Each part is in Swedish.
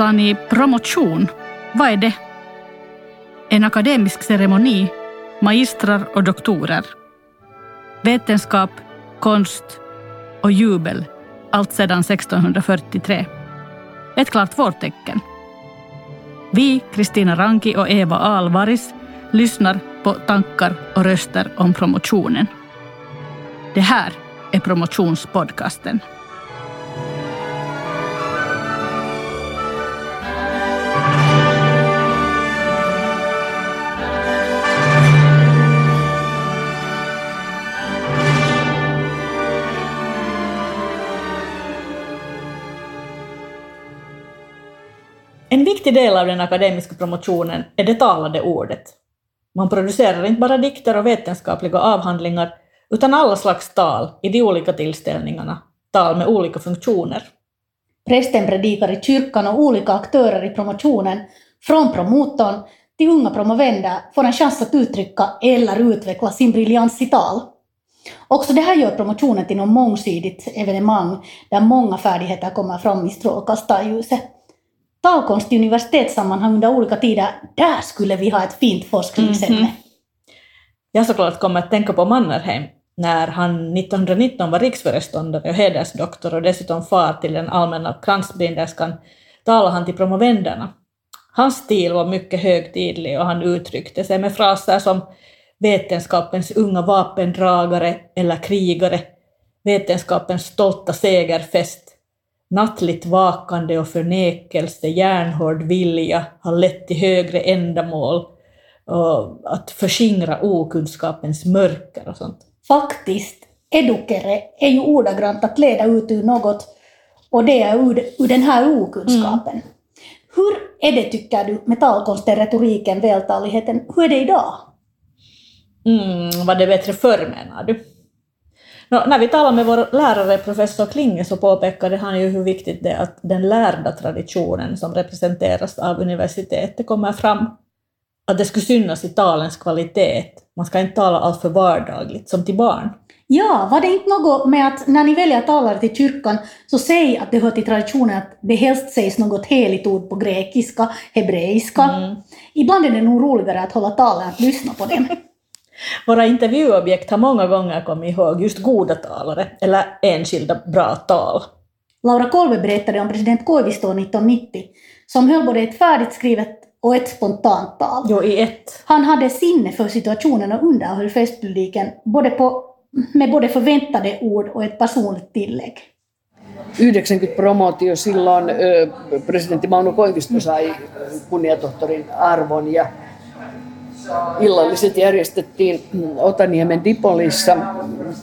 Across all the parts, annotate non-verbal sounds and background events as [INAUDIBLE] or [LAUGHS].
Sa ni promotion? Vad är det? En akademisk ceremoni, magistrar och doktorer. Vetenskap, konst och jubel, allt sedan 1643. Ett klart vårtecken. Vi, Kristina Ranki och Eva Alvaris, lyssnar på tankar och röster om promotionen. Det här är promotionspodcasten. En viktig del av den akademiska promotionen är det talade ordet. Man producerar inte bara dikter och vetenskapliga avhandlingar, utan alla slags tal i de olika tillställningarna, tal med olika funktioner. Prästen predikar i kyrkan och olika aktörer i promotionen, från promotorn till unga promovenda, får en chans att uttrycka eller utveckla sin briljans i tal. Också det här gör promotionen till något mångsidigt evenemang där många färdigheter kommer fram i strålkastarljuset talkonst i universitetssammanhang under olika tider, där skulle vi ha ett fint forskningsämne. Mm -hmm. Jag såklart kommer att tänka på Mannerheim när han 1919 var riksföreståndare och hedersdoktor och dessutom far till den allmänna kransbinderskan talade han till promovenderna. Hans stil var mycket högtidlig och han uttryckte sig med fraser som vetenskapens unga vapendragare eller krigare, vetenskapens stolta segerfest, Nattligt vakande och förnekelse, järnhård vilja har lett till högre ändamål och att förskingra okunskapens mörker och sånt. Faktiskt, edukere är ju ordagrant att leda ut ur något och det är ur, ur den här okunskapen. Mm. Hur är det, tycker du, med talkonsten, retoriken, vältaligheten, hur är det idag? Mm, var det bättre förr menar du? No, när vi talade med vår lärare professor Klinge så påpekade han ju hur viktigt det är att den lärda traditionen som representeras av universitetet kommer fram. Att det skulle synas i talens kvalitet. Man ska inte tala alltför vardagligt, som till barn. Ja, var det inte något med att när ni väljer talare till kyrkan så säg att det hör till traditionen att det helst sägs något heligt ord på grekiska, hebreiska. Mm. Ibland är det nog roligare att hålla talen att lyssna på dem. Våra intervjuobjekt har många gånger kommit ihåg just goda talare eller enskilda bra tal. Laura Kolbe berättade om president Koivisto 1990 som höll både ett färdigt skrivet och ett spontant tal. Jo, i ett. Han hade sinne för situationen och underhöll festpubliken både på, med både förväntade ord och ett personligt tillägg. 90 promootio silloin presidentti Mauno Koivisto sai kunniatohtorin arvon ja illalliset järjestettiin Otaniemen Dipolissa.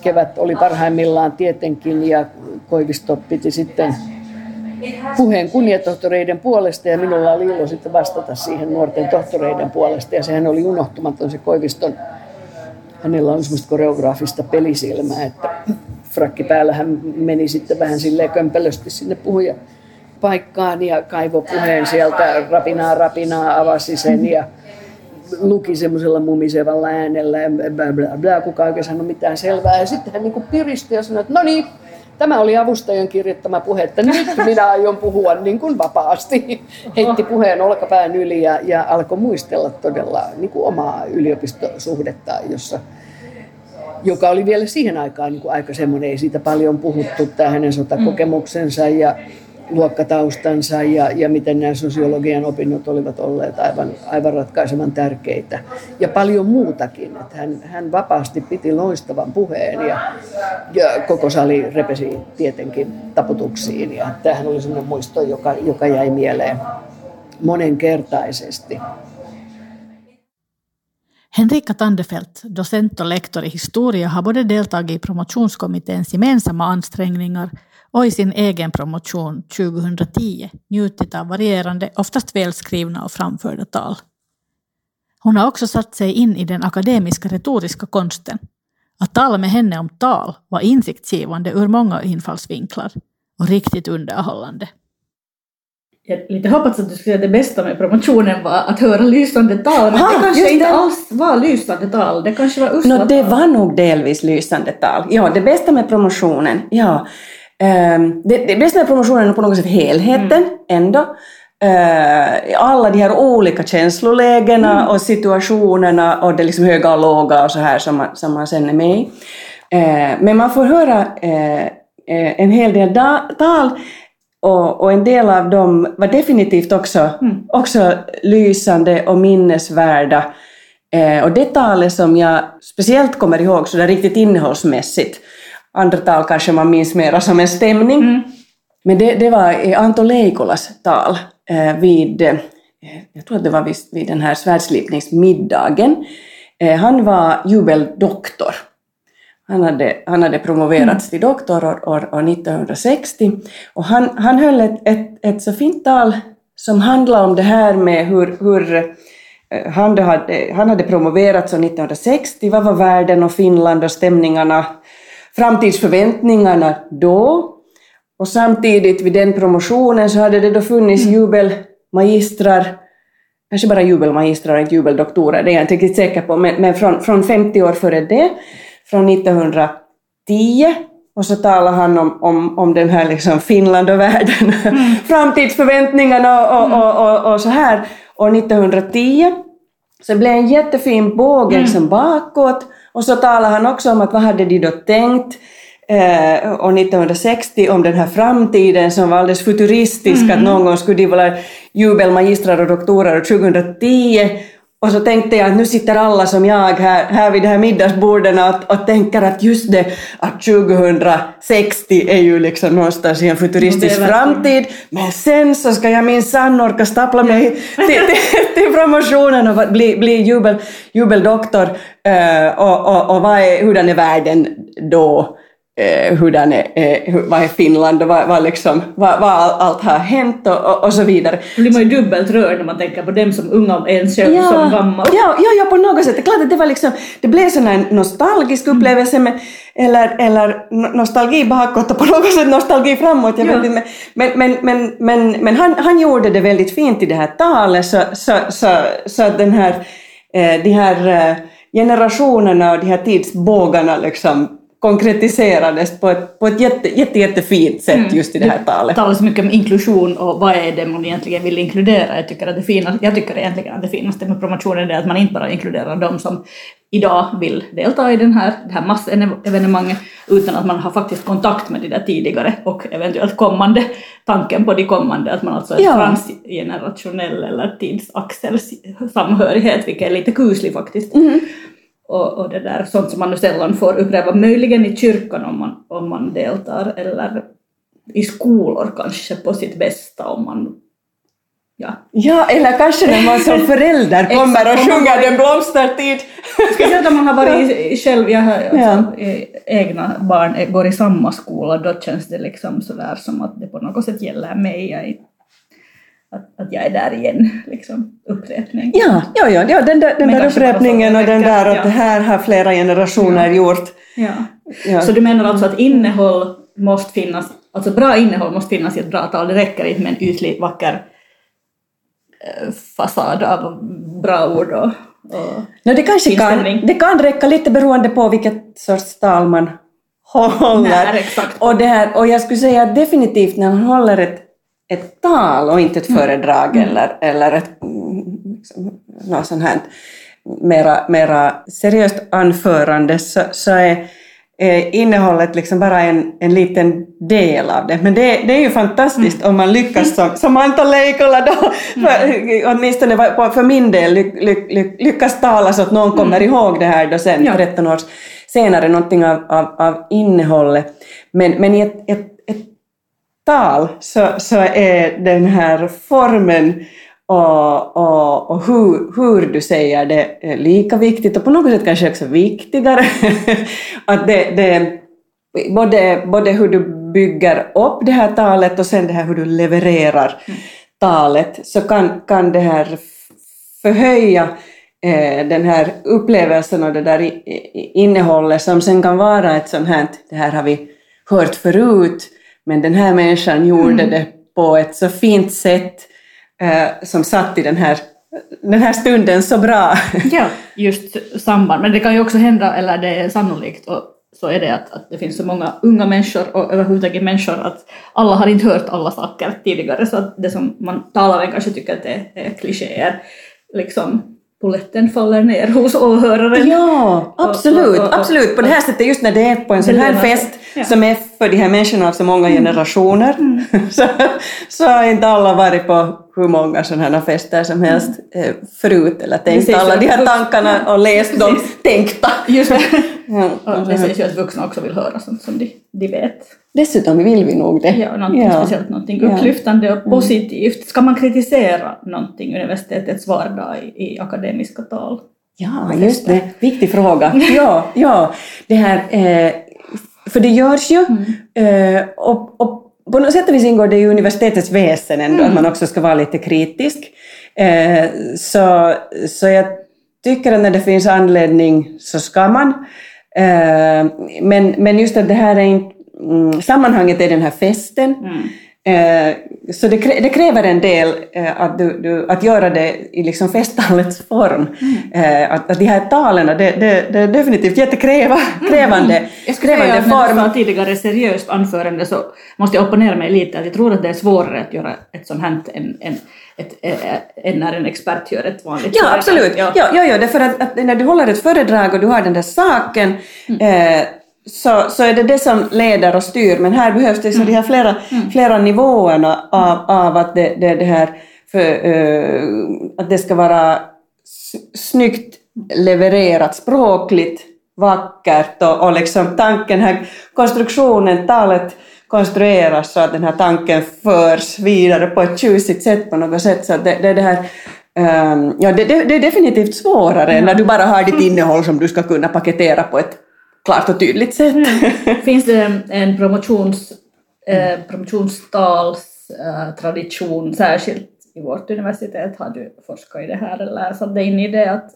Kevät oli parhaimmillaan tietenkin ja Koivisto piti sitten puheen kunniatohtoreiden puolesta ja minulla oli ilo sitten vastata siihen nuorten tohtoreiden puolesta ja sehän oli unohtumaton se Koiviston hänellä on semmoista koreograafista pelisilmää, että frakki päällä hän meni sitten vähän silleen kömpelösti sinne puhuja paikkaan ja kaivo puheen sieltä rapinaa rapinaa avasi sen ja luki semmoisella mumisevalla äänellä ja bla bla bla, kukaan oikein mitään selvää. Ja sitten hän niin piristyi ja sanoi, että no niin, tämä oli avustajan kirjoittama puhe, että nyt minä aion puhua niin kuin vapaasti. Heitti puheen olkapään yli ja, ja alkoi muistella todella niin kuin omaa yliopistosuhdetta, jossa joka oli vielä siihen aikaan niin kuin aika semmoinen, ei siitä paljon puhuttu, tämä hänen sotakokemuksensa ja luokkataustansa ja, ja miten nämä sosiologian opinnot olivat olleet aivan, aivan ratkaisevan tärkeitä. Ja paljon muutakin. Että hän, hän vapaasti piti loistavan puheen ja, ja koko sali repesi tietenkin taputuksiin. Ja tämähän oli sellainen muisto, joka, joka jäi mieleen monenkertaisesti. Henrika Tandefelt, docent och lektor i historia, har både deltagit i promotionskommitténs gemensamma ansträngningar och i sin egen promotion 2010 njutit av varierande, oftast välskrivna och framförda tal. Hon har också satt sig in i den akademiska retoriska konsten. Att tala med henne om tal var insiktsgivande ur många infallsvinklar och riktigt underhållande. Jag lite hoppats att du skulle säga att det bästa med promotionen var att höra lysande tal, men Aha, det kanske inte det. alls var lysande tal, det kanske var usla no, Det var nog delvis lysande tal. Ja, det bästa med promotionen, ja. Um, det, det bästa med promotionen är på något sätt helheten mm. ändå. eh, alla de här olika känslolägena Mm. och situationerna och det liksom höga och låga och så här som man, som man sen är med i. Eh, men man får höra eh, en hel del tal och, och en del av dem var definitivt också, Mm. också lysande och minnesvärda. Eh, och det talet som jag speciellt kommer ihåg så där riktigt innehållsmässigt, andra tal kanske man minns mera som en stämning, Mm. men det, det var Anto Leikolas tal eh, vid, eh, jag tror att det var vid, vid den här svärdslipningsmiddagen. Eh, han var jubeldoktor. Han hade, han hade promoverats till doktor år, år, år 1960 och han, han höll ett, ett, ett så fint tal som handlade om det här med hur, hur eh, han, hade, han hade promoverats år 1960, vad var världen och Finland och stämningarna, framtidsförväntningarna då. Och samtidigt vid den promotionen så hade det då funnits jubelmagistrar, kanske bara jubelmagistrar, inte jubeldoktorer, det är jag inte riktigt säker på, men, men från, från 50 år före det, från 1910, och så talar han om, om, om den här liksom Finland och världen, [LAUGHS] framtidsförväntningarna och, och, och, och, och så här. År 1910 så det blev en jättefin båge liksom bakåt och så talar han också om att vad hade de då tänkt eh, år 1960 om den här framtiden som var alldeles futuristisk, att någon gång skulle de vara jubelmagistrar och doktorer år 2010 och så tänkte jag att nu sitter alla som jag här, här vid det här middagsborden och, och tänker att just det, att 2060 är ju liksom någonstans i en futuristisk verkligen- framtid, men sen så ska jag minsann orka stapla mig till, till, till promotionen och bli, bli jubel, jubeldoktor eh, och, och, och vad är, hurdan är världen då? Eh, hurdan är, eh, hur, vad är Finland och vad, vad, liksom, vad, vad all- allt har hänt och, och, och så vidare. Då blir man ju dubbelt rörd när man tänker på dem som unga och en själv som gammal. Ja, ja, ja, på något sätt. Det är klart att det var liksom, det blev sån här nostalgisk upplevelse, men, eller, eller no- nostalgi bakåt och på något sätt nostalgi framåt. Jag Ja. vet inte, men men, men, men, men han, han gjorde det väldigt fint i det här talet, så, så, så, så den här, eh, de här eh, generationerna och de här tidsbågarna liksom konkretiserades på ett, på ett jätte, jätte, jättefint sätt just i det här talet. talar så mycket om inklusion och vad är det man egentligen vill inkludera. Jag tycker, att det finaste, jag tycker egentligen att det finaste med promotionen är att man inte bara inkluderar de som idag vill delta i den här, det här massevenemanget utan att man har faktiskt kontakt med de där tidigare och eventuellt kommande, tanken på de kommande, att man alltså är Ja. transgenerationell eller tidsaxelsamhörighet, vilket är lite kuslig faktiskt. Och, och det där, sånt som man nu sällan får uppleva, möjligen i kyrkan om man, om man deltar, eller i skolor kanske på sitt bästa om man ja. Ja, eller kanske när man som [LAUGHS] förälder kommer och sjunger Den blomstertid. Speciellt om man har varit [LAUGHS] själv, jag har alltså, Ja. egna barn går i samma skola, då känns det liksom sådär som att det på något sätt gäller mig, jag är, att, att jag är där igen, [LAUGHS] liksom upprepning. Ja, ja, ja, ja den där, den där upprepningen och den där att ja. det här har flera generationer gjort. Ja. Ja. Så du menar alltså att innehåll måste finnas, alltså bra innehåll måste finnas i ett bra tal, det räcker inte med en ytlig vacker eh, fasad av bra ord och, och No, det kanske Fin kan, det kan räcka lite beroende på vilket sorts tal man [LAUGHS] håller. Nej, exakt. Och, det här, och jag skulle säga definitivt när man håller ett, ett tal och inte ett Mm. föredrag eller, eller ett mm, liksom, något sånt här mera, mera seriöst anförande så, så är är innehållet liksom bara en, en liten del av det. Men det, det är ju fantastiskt Mm. om man lyckas som, som Anto Leikola då, för, åtminstone för min del, ly, ly, ly, lyckas tala så att någon kommer ihåg det här då sen, Mm. Ja. 13 år senare, någonting av, av, av innehållet. Men, men i ett, ett, ett tal så, så är den här formen och, och, och hur, hur du säger det lika viktigt och på något sätt kanske också viktigare. [LAUGHS] att det, det, både, både hur du bygger upp det här talet och sen det här hur du levererar talet så kan, kan det här förhöja eh, den här upplevelsen och det där i, i, innehållet som sen kan vara ett sånt här, det här har vi hört förut, men den här människan gjorde det på ett så fint sätt eh, som satt i den här, den här stunden så bra. [LAUGHS] Ja, just samband. Men det kan ju också hända, eller det är sannolikt, och så är det att, att det finns så många unga människor och överhuvudtaget människor att alla har inte hört alla saker tidigare så att det som man talar om kanske tycker att det är klichéer liksom poletten faller ner hos åhöraren. Ja, absolut, Och- och- och- absolut. På det här sättet, just när det är på en sån här fest Ja. som är för de här människorna av så många Mm. generationer, [LAUGHS] så, så har inte alla varit på hur många sådana här fester som helst eh, förut, eller tänkt Precis, alla de här ja. tankarna och läst dem Precis. tänkta. Just det. [LAUGHS] Ja, Och det sägs ju att vuxna också vill höra sånt som de, de vet. Dessutom vill vi nog det. Ja, någonting speciellt, någonting Ja. upplyftande och positivt. Ska man kritisera någonting universitetets vardag i, i akademiska tal? Ja, just det. Viktig fråga. Ja, ja. Det här, eh, för det görs ju, eh, och, och på något sätt och vis ingår det i universitetets väsen ändå, att man också ska vara lite kritisk. Eh, så, så jag tycker att när det finns anledning så ska man. Eh, men, men just att det här är inte, mm, sammanhanget är den här festen. Eh, så det, det kräver en del eh, att, du, du, att göra det i liksom festtalets form. Eh, att, att de här talen, det, det, det är definitivt jättekrävande Jag skulle säga krävande att när du form. sa tidigare seriöst anförande så måste jag opponera mig lite. Att jag tror att det är svårare att göra ett sånt här än, än, än när en expert gör ett vanligt Ja, föredrag. absolut. Ja. Ja, ja, därför att, att när du håller ett föredrag och du har den där saken eh, så, så är det det som leder och styr. Men här behövs det så de här flera, flera nivåerna av, av att det, det, det här för, eh, att det ska vara snyggt levererat språkligt, vackert och, och liksom tanken här, konstruktionen, talet konstrueras så att den här tanken förs vidare på ett tjusigt sätt på något sätt. Så det, det, är det här ehm, ja, det, det, är definitivt svårare när du bara har ditt [LAUGHS] innehåll som du ska kunna paketera på ett klart och tydligt sätt. [LAUGHS] Finns det en promotions, eh, promotionstalstradition särskilt i vårt universitet? Har du forskat i det här eller satt dig in i det? Att,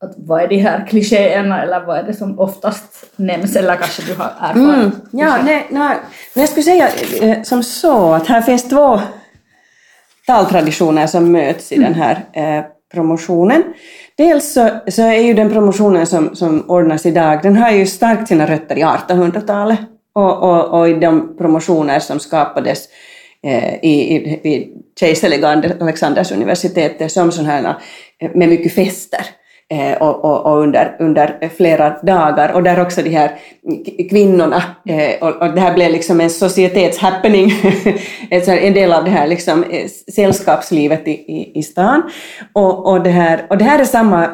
att vad är de här klichéerna eller vad är det som oftast nämns eller kanske du har erfarit? Mm, ja, nej, nej, men jag skulle säga eh, som så att här finns två taltraditioner som möts i den här eh, promotionen. Dels så, så är ju den promotionen som, som ordnas idag, den har ju starkt sina rötter i 1800-talet och, och, och i de promotioner som skapades eh, i, i, vid kejserliga Alexanders universitet som sådana här eh, med mycket fester eh, Eh, och, och, och under, under flera dagar. Och där också de här kvinnorna eh, och, och det här blev liksom en societetshappening, [LAUGHS] en del av det här liksom, eh, sällskapslivet i, i, i stan. Och, och, det här, och det här är samma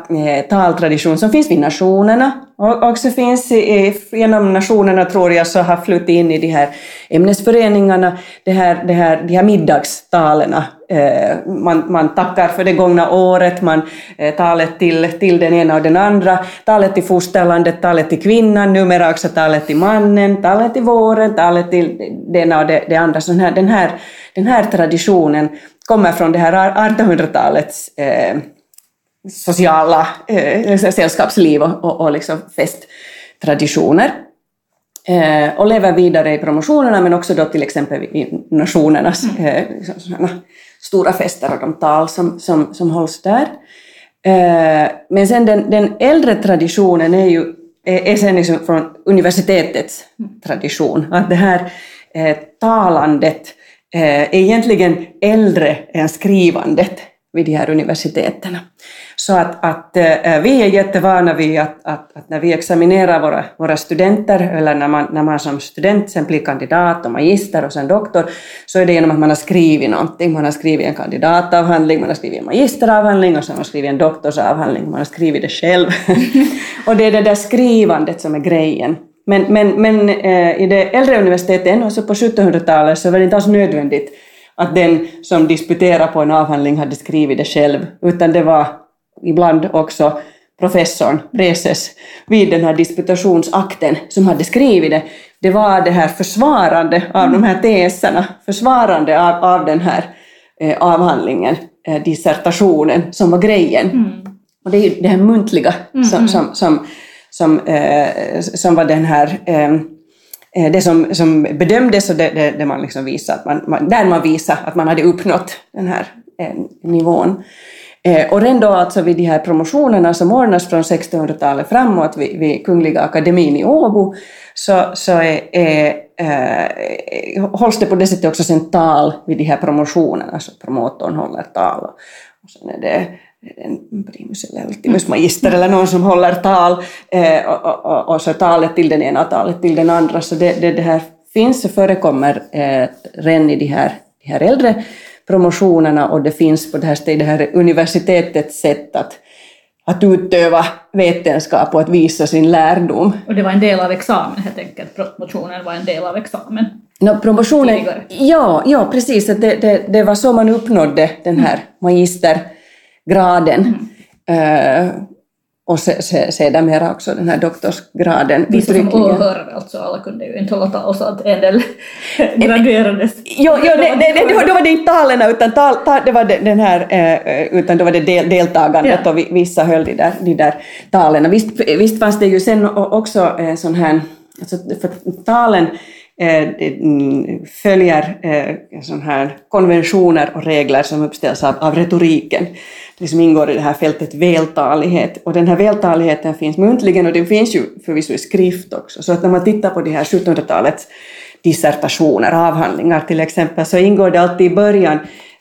taltradition som finns vid nationerna och också finns i, genom nationerna tror jag så har flutit in i de här ämnesföreningarna, det här, det här, de här middagstalen. Eh, man, man tackar för det gångna året, man eh, talet till, till den ena och den andra, talet till fosterlandet, talet till kvinnan, numera också talet till mannen, talet till våren, talet till det ena och det, det andra. Så den, här, den, här, den här traditionen kommer från det här 1800-talets eh, sociala eh, sällskapsliv och, och, och liksom festtraditioner. Eh, och lever vidare i promotionerna men också då till exempel i nationernas eh, liksom stora fester och de tal som, som, som hålls där. Eh, men sen den, den äldre traditionen är ju är, sen liksom från universitetets tradition. Att det här eh, talandet eh, är egentligen äldre än skrivandet vid de här universiteten. Så att, att eh, vi är jättevana vid att, att, att när vi examinerar våra, våra studenter, eller när man, när man som student sen blir kandidat och magister och sen doktor, så är det genom att man har skrivit någonting. Man har skrivit en kandidatavhandling, man har skrivit en magisteravhandling och sen har man skrivit en doktorsavhandling, man har skrivit det själv. [LAUGHS] och det är det där skrivandet som är grejen. Men, men, men eh, i det äldre universitetet, ännu på 1700-talet, så var det inte alls nödvändigt att den som disputerar på en avhandling hade skrivit det själv, utan det var ibland också professorn, preses, vid den här disputationsakten som hade skrivit det. Det var det här försvarande av de här teserna, försvarande av, av den här eh, avhandlingen, eh, dissertationen, som var grejen. Och det är ju det här muntliga som, som, som, som, eh, som var den här eh, Eh, det som, som bedömdes och det, det, det man liksom visade att man, man, där man visade att man hade uppnått den här eh, nivån. Eh, och redan då alltså vid de här promotionerna som ordnas från 1600-talet framåt vid, vid Kungliga akademin i Åbo så, så är, är, eh, hålls det på det sättet också sen tal vid de här promotionerna, så promotorn håller tal och, och sen är det en primus eller ultimus magister eller någon som håller tal eh, och, och, och, så talet till den ena talet till den andra. Så det, det, det här finns och förekommer eh, redan i de här, de här äldre promotionerna och det finns på det här, det här universitetets sätt att, att utöva vetenskap och att visa sin lärdom. Och det var en del av examen helt enkelt, promotionen var en del av examen? No, promotionen, ja, ja, precis, det, det, det var så man uppnådde den här magistergraden. Mm. Uh, och sedermera också den här doktorsgraden. Vissa som åhörare alltså, alla kunde ju inte hålla tal så att en del [LAUGHS] graduerades. Jo, jo det, det, det, då var det inte talen utan tal, tal, det var den här, eh, utan då var det del, deltagandet ja. och vissa höll de där, de där talen. Visst, visst fanns det ju sen också eh, sån här, alltså för talen Eh, mm, följer eh, sån här konventioner och regler som uppställs av, av retoriken. Det som ingår i det här fältet vältalighet. Och den här vältaligheten finns muntligen och den finns ju förvisso i skrift också. Så att när man tittar på de här 1700-talets dissertationer, avhandlingar till exempel, så ingår det alltid i början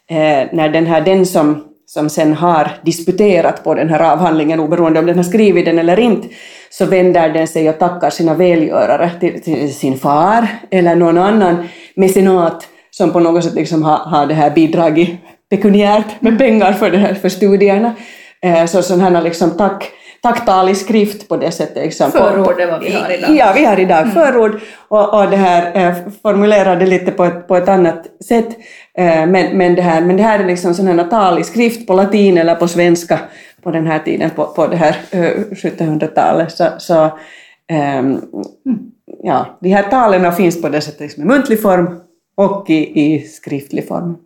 eh, när den här, den som som sen har disputerat på den här avhandlingen, oberoende om den har skrivit den eller inte, så vänder den sig och tackar sina välgörare, till, till sin far eller någon annan mecenat som på något sätt liksom har, har det här bidragit pekuniärt med pengar för, det här, för studierna. Eh, så sådana här liksom tack, tacktal i skrift på det sättet. Liksom. Förord är vad vi har idag. Ja, vi har idag mm. förord och, och det här eh, formulerade lite på ett, på ett annat sätt. Eh, men, men, det här, men det här är liksom sån här tal i skrift på latin eller på svenska på den här tiden, på, på det här 1700-talet. Så, så ähm, ja, de här talen finns på det sättet liksom i muntlig form och i, i skriftlig form.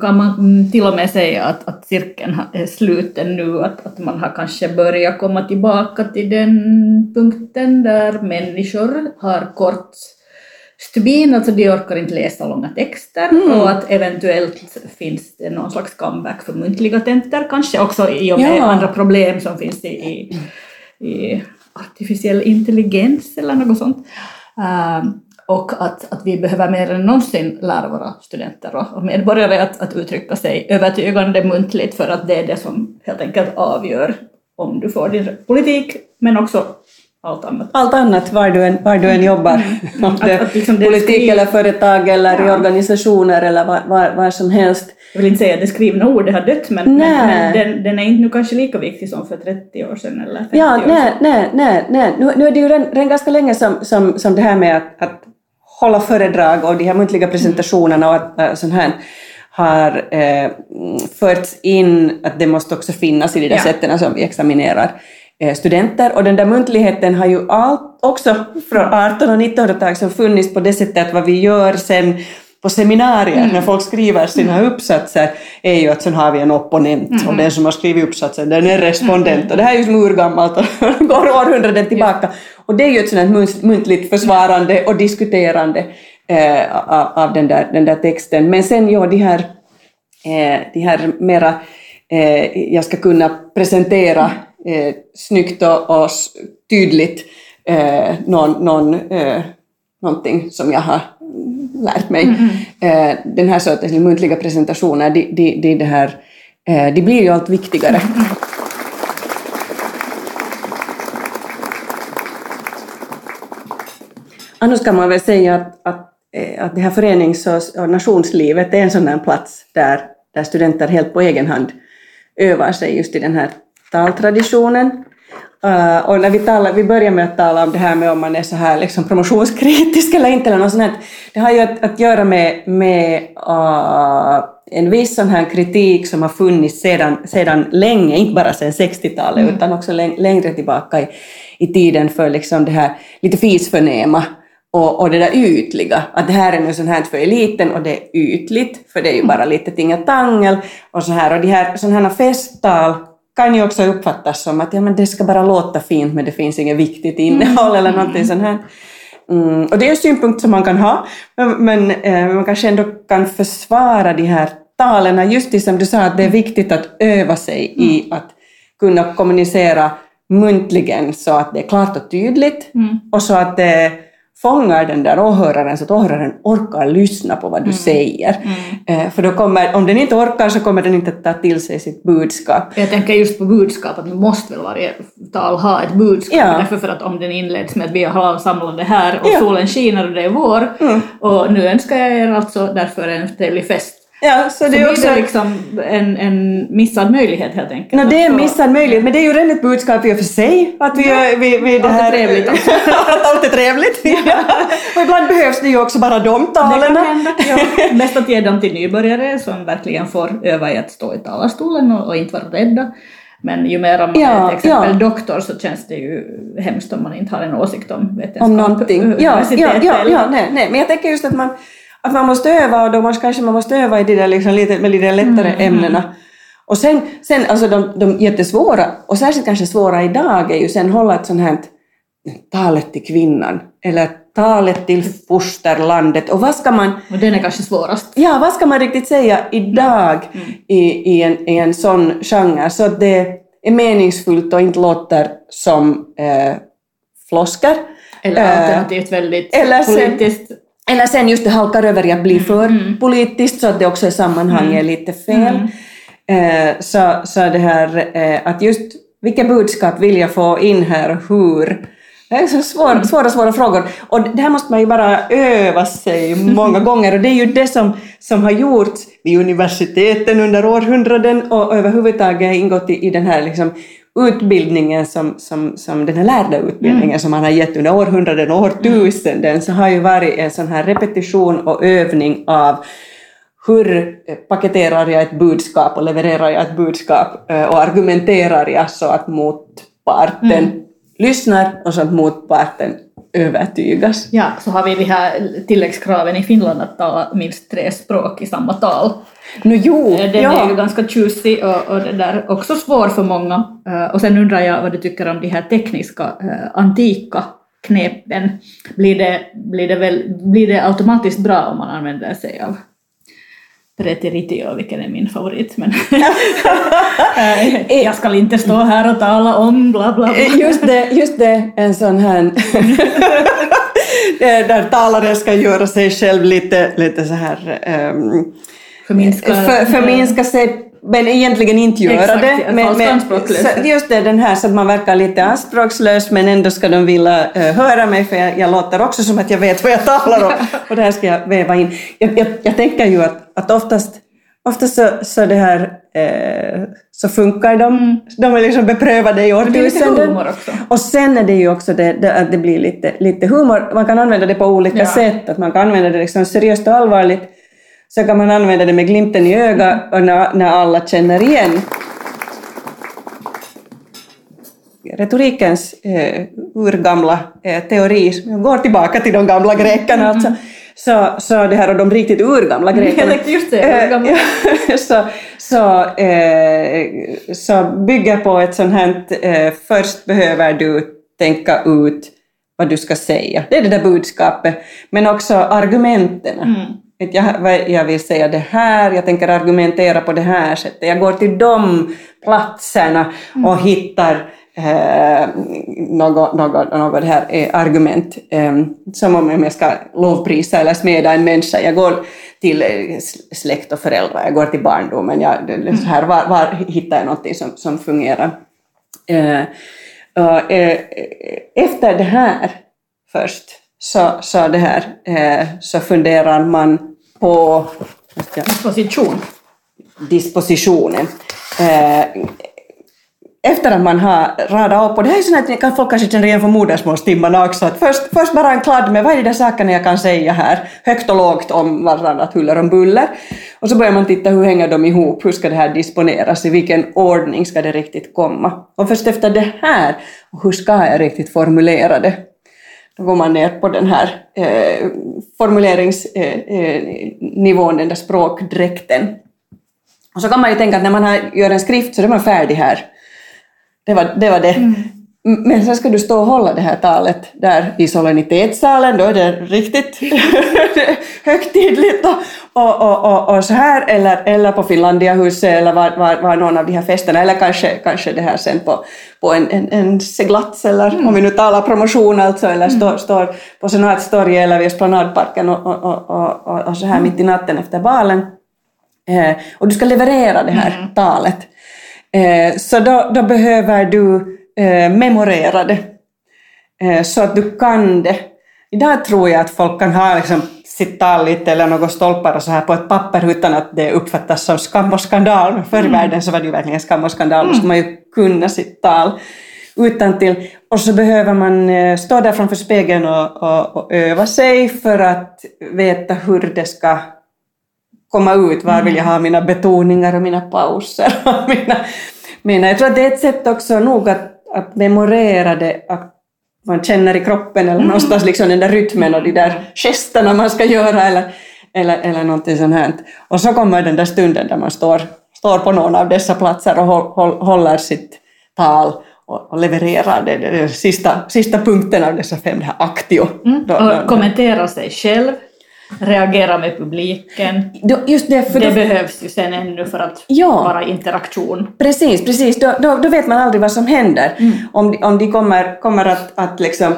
Kan man till och med säga att, att cirkeln är sluten nu, att, att man har kanske börjat komma tillbaka till den punkten där människor har kort stubin, alltså de orkar inte läsa långa texter mm. och att eventuellt finns det någon slags comeback för muntliga tentor, kanske också i och med ja. andra problem som finns i, i, i artificiell intelligens eller något sånt. Uh, och att, att vi behöver mer än någonsin lära våra studenter och, och medborgare att, att uttrycka sig övertygande muntligt för att det är det som helt enkelt avgör om du får din politik men också allt annat. Allt annat, var du än, var du än jobbar. Mm. [LAUGHS] Det, att, liksom politik eller företag eller ja. i organisationer eller var, var, var, som helst. Jag vill inte säga att det skrivna ordet har dött men, men, men den, den, är inte nu kanske lika viktig som för 30 år sedan eller 50 ja, år nej, sedan. Nej, nej, nej. Nu, nu är det ju redan, ganska länge som, som, som det här med att, att hålla föredrag och de här muntliga presentationerna och äh, sånt här har eh, förts in att det måste också finnas i de där ja. sätten som vi examinerar Eh, studenter. Och den där muntligheten har ju allt, också från 1800 och 1900-talet som funnits på det sättet att vad vi gör sen på seminarier mm. när folk skriver sina uppsatser är ju att sen har vi en opponent mm. och den som har skrivit uppsatsen den är respondent mm. och det här är ju som urgammalt och [LAUGHS] går århundraden tillbaka. Och det är ju ett sådant muntligt försvarande och diskuterande eh, av, av den, där, den där texten. Men sen ja, de här, eh, de här mera eh, jag ska kunna presentera eh, snyggt och, och tydligt eh, någon, någon, eh, någonting som jag har lärt mig. Mm -hmm. den här sortens muntliga presentationer, de, de, de, det här, eh, de blir ju allt viktigare. Mm -hmm. Annars kan man väl säga att, att, eh, att det här förenings och nationslivet är en sån här plats där, där studenter helt på egen hand övar sig just i den här taltraditionen. Uh, och när vi, talar, vi börjar med att tala om det här med om man är så här liksom promotionskritisk [LAUGHS] eller inte, eller något sånt det har ju att, att göra med, med uh, en viss sån här kritik som har funnits sedan, sedan länge, inte bara sedan 60-talet mm. utan också längre tillbaka i, i tiden för liksom det här lite fisförnäma och, och det där ytliga, att det här är nu sånt här för eliten och det är ytligt, för det är ju bara lite tingatangel och så här. Och de här sådana här festtal kan ju också uppfattas som att ja, men det ska bara låta fint men det finns inget viktigt innehåll mm. eller någonting sånt här. Mm, och det är en synpunkt som man kan ha, men eh, man kanske ändå kan försvara de här talen, just det som du sa, att det är viktigt att öva sig i att kunna kommunicera muntligen så att det är klart och tydligt och så att det fångar den där åhöraren så att åhöraren orkar lyssna på vad du säger. Eh, För då kommer, om den inte orkar så kommer den inte att ta till sig sitt budskap. Jag tänker just på budskap, att nu måste väl varje tal ha ett budskap. Ja. Därför för att om den inleds med att vi har samlade här och Ja. solen skiner och det är vår och nu önskar jag er alltså därför en trevlig fest. Ja, så det är också... det liksom en, en missad möjlighet helt enkelt. No, det är en missad möjlighet, men det är ju redan ett budskap i och för sig. Att vi, vi, vi det Allt är trevligt också. [LAUGHS] att allt är trevligt. Ja. Och ibland behövs det ju också bara de Det talen. kan hända. Ja. Mest att ge dem till nybörjare som verkligen får öva i att stå i talarstolen och, och inte vara rädda. Men ju mer man Ja, är till exempel ja. doktor så känns det ju hemskt om man inte har en åsikt om vetenskap. om någonting. Ja, ja, ja, ja nej, nej. Men jag tänker just att man, att man måste öva och då måste, kanske man måste öva i de där liksom lite, med lite lättare ämnena. Och sen, sen alltså de, de jättesvåra, och särskilt kanske svåra idag, är ju sen hålla ett sånt här talet till kvinnan, eller talet till fosterlandet. Och vad ska man, Och den är kanske svårast. ja, vad ska man riktigt säga idag i, i, en, i en sån genre så att det är meningsfullt och inte låter som eh, floskar. Eller Eh, alternativt väldigt eller sen- politiskt. Eller sen just det halkar över i att bli för politiskt så att det också i sammanhanget är lite fel. Eh, så, så det här eh, att just vilka budskap vill jag få in här och hur? Det är så svåra, svåra, svåra frågor. Och det här måste man ju bara öva sig många [LAUGHS] gånger och det är ju det som, som har gjorts vid universiteten under århundraden och överhuvudtaget ingått i, i den här liksom utbildningen som, som, som den här lärda utbildningen som man har gett under århundraden och årtusenden så har ju varit en sån här repetition och övning av hur paketerar jag ett budskap och levererar jag ett budskap eh, och argumenterar jag så att motparten lyssnar och så att motparten övertygas. Ja, så har vi de här tilläggskraven i Finland att tala minst tre språk i samma tal. Nu jo, Eh, Den är ju ja. ganska tjusig och, och det där också svår för många. Eh, Och sen undrar jag vad du tycker om de här tekniska, eh, antika knepen. Blir det, blir, det väl, blir det automatiskt bra om man använder sig av preteritio, vilken är min favorit. Men Eh, [LAUGHS] jag ska inte stå här och tala om bla bla bla. Eh, Just det, just det, en sån här eh, där talaren ska göra sig själv lite, lite så här um, Förminska, för, förminska sig men egentligen inte göra Exakt, det. ja, Men, men, anspråkslös. just det, den här så att man verkar lite anspråkslös men ändå ska de vilja eh, höra mig för jag, jag låter också som att jag vet vad jag talar om och det här ska jag väva in. Jag, jag, jag tänker ju att, att oftast, oftast så, så det här eh, så funkar de. De är liksom beprövade i Mm. Det årtusenden. humor också. Och sen är det ju också det, det, att det blir lite, lite humor. Man kan använda det på olika Ja. sätt. Att man kan använda det liksom seriöst och allvarligt. Så kan man använda det med glimten i ögat och när, när alla känner igen retorikens eh, urgamla eh, teori, som går tillbaka till de gamla grekerna alltså. Så, så det här och de riktigt urgamla grekerna. Jag [LAUGHS] tänkte just det, Eh, urgamla. ja, [LAUGHS] så, så, eh, så bygger på ett sånt här, eh, först behöver du tänka ut vad du ska säga. Det är det där budskapet. Men också argumenten. Att Jag, vad- jag vill säga det här, jag tänker argumentera på det här sättet. Jag går till de platserna och hittar eh, något, något, något här eh, argument. Eh, som om jag ska lovprisa eller smeda en människa. Jag går till eh, släkt och föräldrar, jag går till barndomen. Jag, så här, var, var hittar jag någonting som, som fungerar? Eh, och, eh, efter det här först så, så, det här, eh, så funderar man på måste jag- Position. dispositionen. Eh, efter att man har radat upp, och det här är sånt att kan folk kanske känner igen från modersmålstimmarna också, att först, först bara en kladd med vad är de där sakerna jag kan säga här, högt och lågt om vartannat huller om buller. Och så börjar man titta hur hänger de ihop, hur ska det här disponeras, i vilken ordning ska det riktigt komma. Och först efter det här, hur ska jag riktigt formulera det? Då går man ner på den här eh, formuleringsnivån, eh, eh den där språkdräkten. Och så kan man ju tänka att när man har, gör en skrift så är man färdig här. Det var det. Var det. Mm. Men sen ska du stå och hålla det här talet där i solennitetssalen, då är det riktigt [LAUGHS] högtidligt och, och, och, och, och så här, eller, eller på Finlandiahuset eller var, var, var någon av de här festerna, eller kanske, kanske det här sen på, på en, en, en seglats, eller mm. om vi nu talar promotion alltså, eller står, mm. står på Senatstorget eller vid Esplanadparken och, och, och, och, och så här mm. mitt i natten efter balen. Eh, och du ska leverera det här mm. talet. Eh, så då, då behöver du eh, memorera det eh, så att du kan det. Idag tror jag att folk kan ha liksom sitt tal lite eller några stolpar och så här på ett papper utan att det uppfattas som skam och skandal. Förr i mm. världen så var det ju verkligen skam och skandal, då skulle man ju kunna sitt tal utan till. Och så behöver man eh, stå där framför spegeln och, och, och öva sig för att veta hur det ska komma ut. Var vill jag ha mina betoningar och mina pauser? Och [LAUGHS] mina, mina, jag tror att det är ett sätt också nog att att memorera det, att man känner i kroppen eller mm. någonstans liksom den där rytmen och de där gesterna man ska göra eller, eller, eller någonting sånt här. Och så kommer den där stunden där man står, står på någon av dessa platser och håll, håller sitt tal och, levererar det, det sista, sista punkten av dessa fem, det här aktio. Mm. Och kommenterar sig själv reagera med publiken. Just det, för det då, behövs ju sen ännu för att ja, vara interaktion. Precis, precis. Då, då, då, vet man aldrig vad som händer. Mm. Om, de, om de kommer, kommer att, att liksom [GASPS]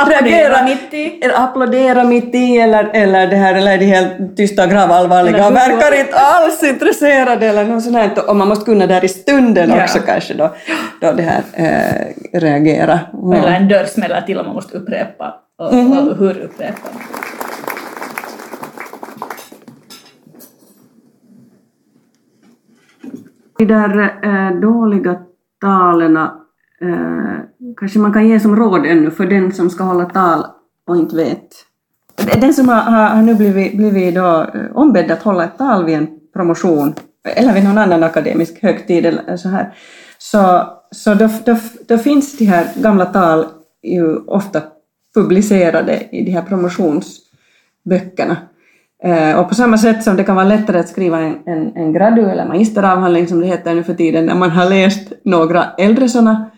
applådera mitt i. Eller applådera mitt i eller, eller, det här, eller är de helt tysta och gravallvarliga och verkar inte alls intresserade eller något sånt här. Och man måste kunna där i stunden ja. också kanske då, då det här äh, reagera. Ja. Eller en dörr smäller till och man måste upprepa och, mm -hmm. och hur upprepar De där äh, dåliga talen äh, kanske man kan ge som råd ännu för den som ska hålla tal och inte vet. Den som har, har, nu blivit, blivit då, äh, ombedd att hålla ett tal vid en promotion eller vid någon annan akademisk högtid eller så här, så, så då, då, då finns de här gamla tal ju ofta publicerade i de här promotionsböckerna. Eh, och på samma sätt som det kan vara lättare att skriva en, en, en gradu eller magisteravhandling som det heter nu för tiden när man har läst några äldre sådana,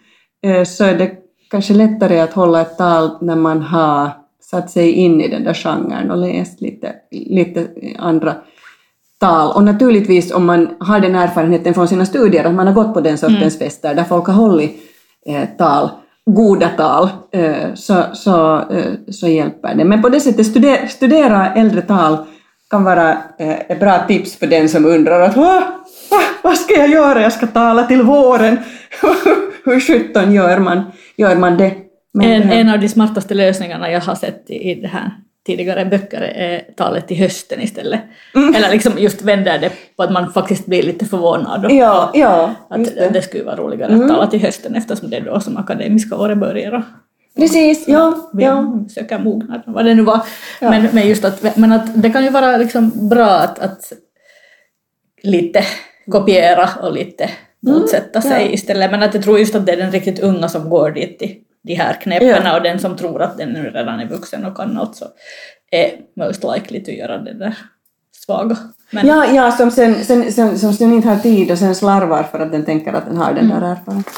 eh, så är det kanske lättare att hålla ett tal när man har satt sig in i den där genren och läst lite, lite andra tal. Och naturligtvis om man har den erfarenheten från sina studier att man har gått på den sortens mm. fester där folk har hållit eh, tal goda tal eh, så, så, eh, så hjälper det. Men på det sättet, studera, studera äldre tal kan vara eh, ett bra tips för den som undrar att vad ska jag göra, jag ska tala till våren. [LAUGHS] Hur sjutton gör man, gör man det? Men, en, en av de smartaste lösningarna jag har sett i det här tidigare böcker är talet till hösten istället. Mm. Eller liksom just vänder det på att man faktiskt blir lite förvånad. Ja, ja, att det. det skulle vara roligare mm. att tala till hösten eftersom det är då som akademiska året börjar. Precis, ja. Vi ja. söker mognad, vad det nu var. Ja. Men, men, just att, men att det kan ju vara liksom bra att, att lite kopiera och lite mm, motsätta mm, sig ja. istället. Men att jag tror just att det är den riktigt unga som går dit till de här kneppen ja. och den som tror att den nu redan är vuxen och kan något så är most likely att göra det där svaga. Men... Ja, ja som, sen, sen, som, som sen inte har tid och sen slarvar för att den tänker att den har den mm. där erfarenheten.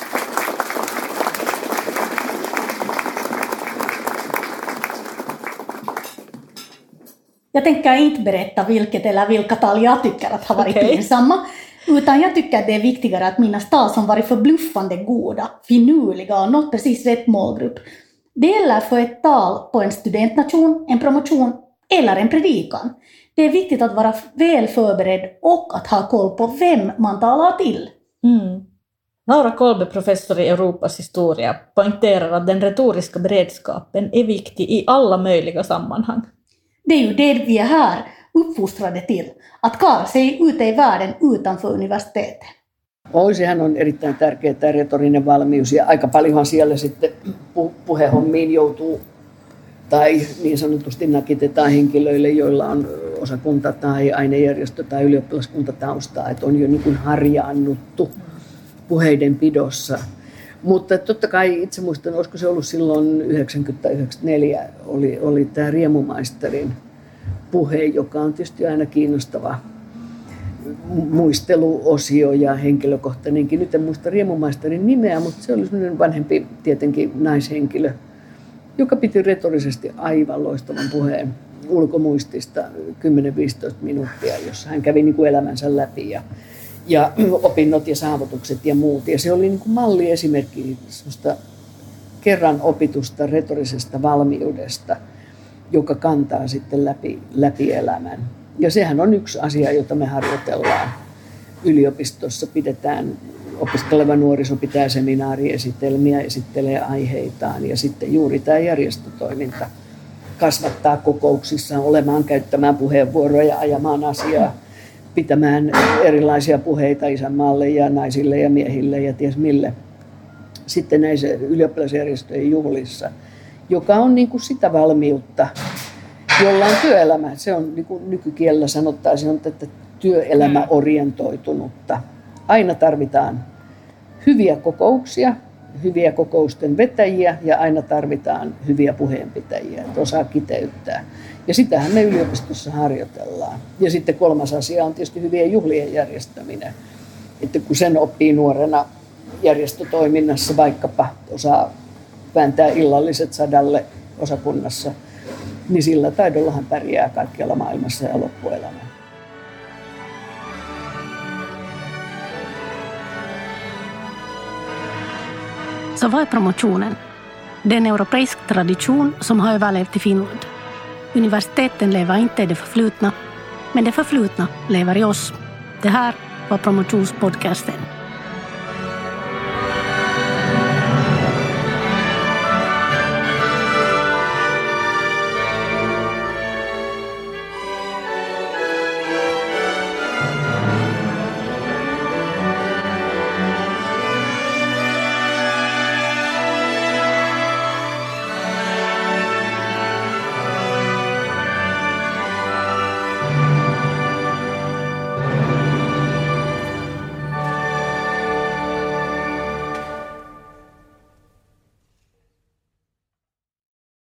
Jag tänker inte berätta vilket eller vilka tal jag tycker att har varit okay. pinsamma, utan jag tycker att det är viktigare att minnas tal som varit förbluffande goda, finurliga och nått precis rätt målgrupp. Det gäller för ett tal på en studentnation, en promotion eller en predikan. Det är viktigt att vara väl förberedd och att ha koll på vem man talar till. Mm. Laura Kolbe, professor i Europas historia, poängterar att den retoriska beredskapen är viktig i alla möjliga sammanhang. Det är ju det vi är här uppfostrade till, att klara sig ute i världen utanför universitetet. Oi, sehän on erittäin tärkeä tämä retorinen valmius ja aika paljonhan siellä sitten puhehommiin joutuu tai niin sanotusti nakitetaan henkilöille, joilla on osakunta tai ainejärjestö tai ylioppilaskuntataustaa, että on jo niin kuin harjaannuttu puheiden pidossa. Mutta totta kai itse muistan, olisiko se ollut silloin 90-94, oli, oli tämä Riemumaisterin puhe, joka on tietysti aina kiinnostava muisteluosio ja henkilökohtainenkin. Nyt en muista riemumaisterin nimeä, mutta se oli sellainen vanhempi tietenkin naishenkilö, joka piti retorisesti aivan loistavan puheen ulkomuistista 10-15 minuuttia, jossa hän kävi niin kuin elämänsä läpi ja, ja opinnot ja saavutukset ja muut. Ja se oli niin kuin malliesimerkki kerran opitusta retorisesta valmiudesta, joka kantaa sitten läpi, läpi elämän. Ja sehän on yksi asia, jota me harjoitellaan yliopistossa. Pidetään, opiskeleva nuoriso pitää seminaariesitelmiä, esittelee aiheitaan ja sitten juuri tämä järjestötoiminta kasvattaa kokouksissaan olemaan, käyttämään puheenvuoroja, ajamaan asiaa, pitämään erilaisia puheita isänmaalle ja naisille ja miehille ja ties mille. Sitten näissä ylioppilasjärjestöjen juhlissa, joka on niin kuin sitä valmiutta jolla on työelämä. Se on niin kuin nykykielellä sanottaisiin, on että työelämäorientoitunutta. Aina tarvitaan hyviä kokouksia, hyviä kokousten vetäjiä ja aina tarvitaan hyviä puheenpitäjiä, että osaa kiteyttää. Ja sitähän me yliopistossa harjoitellaan. Ja sitten kolmas asia on tietysti hyvien juhlien järjestäminen. Että kun sen oppii nuorena järjestötoiminnassa, vaikkapa osaa vääntää illalliset sadalle osakunnassa – niin sillä taidollahan pärjää kaikkialla maailmassa ja loppuelämän. Så vad är promotionen? Det är en europeisk tradition som har överlevt i Finland. Universiteten lever inte i det förflutna, men det förflutna lever i oss. Det här var promotionspodcasten.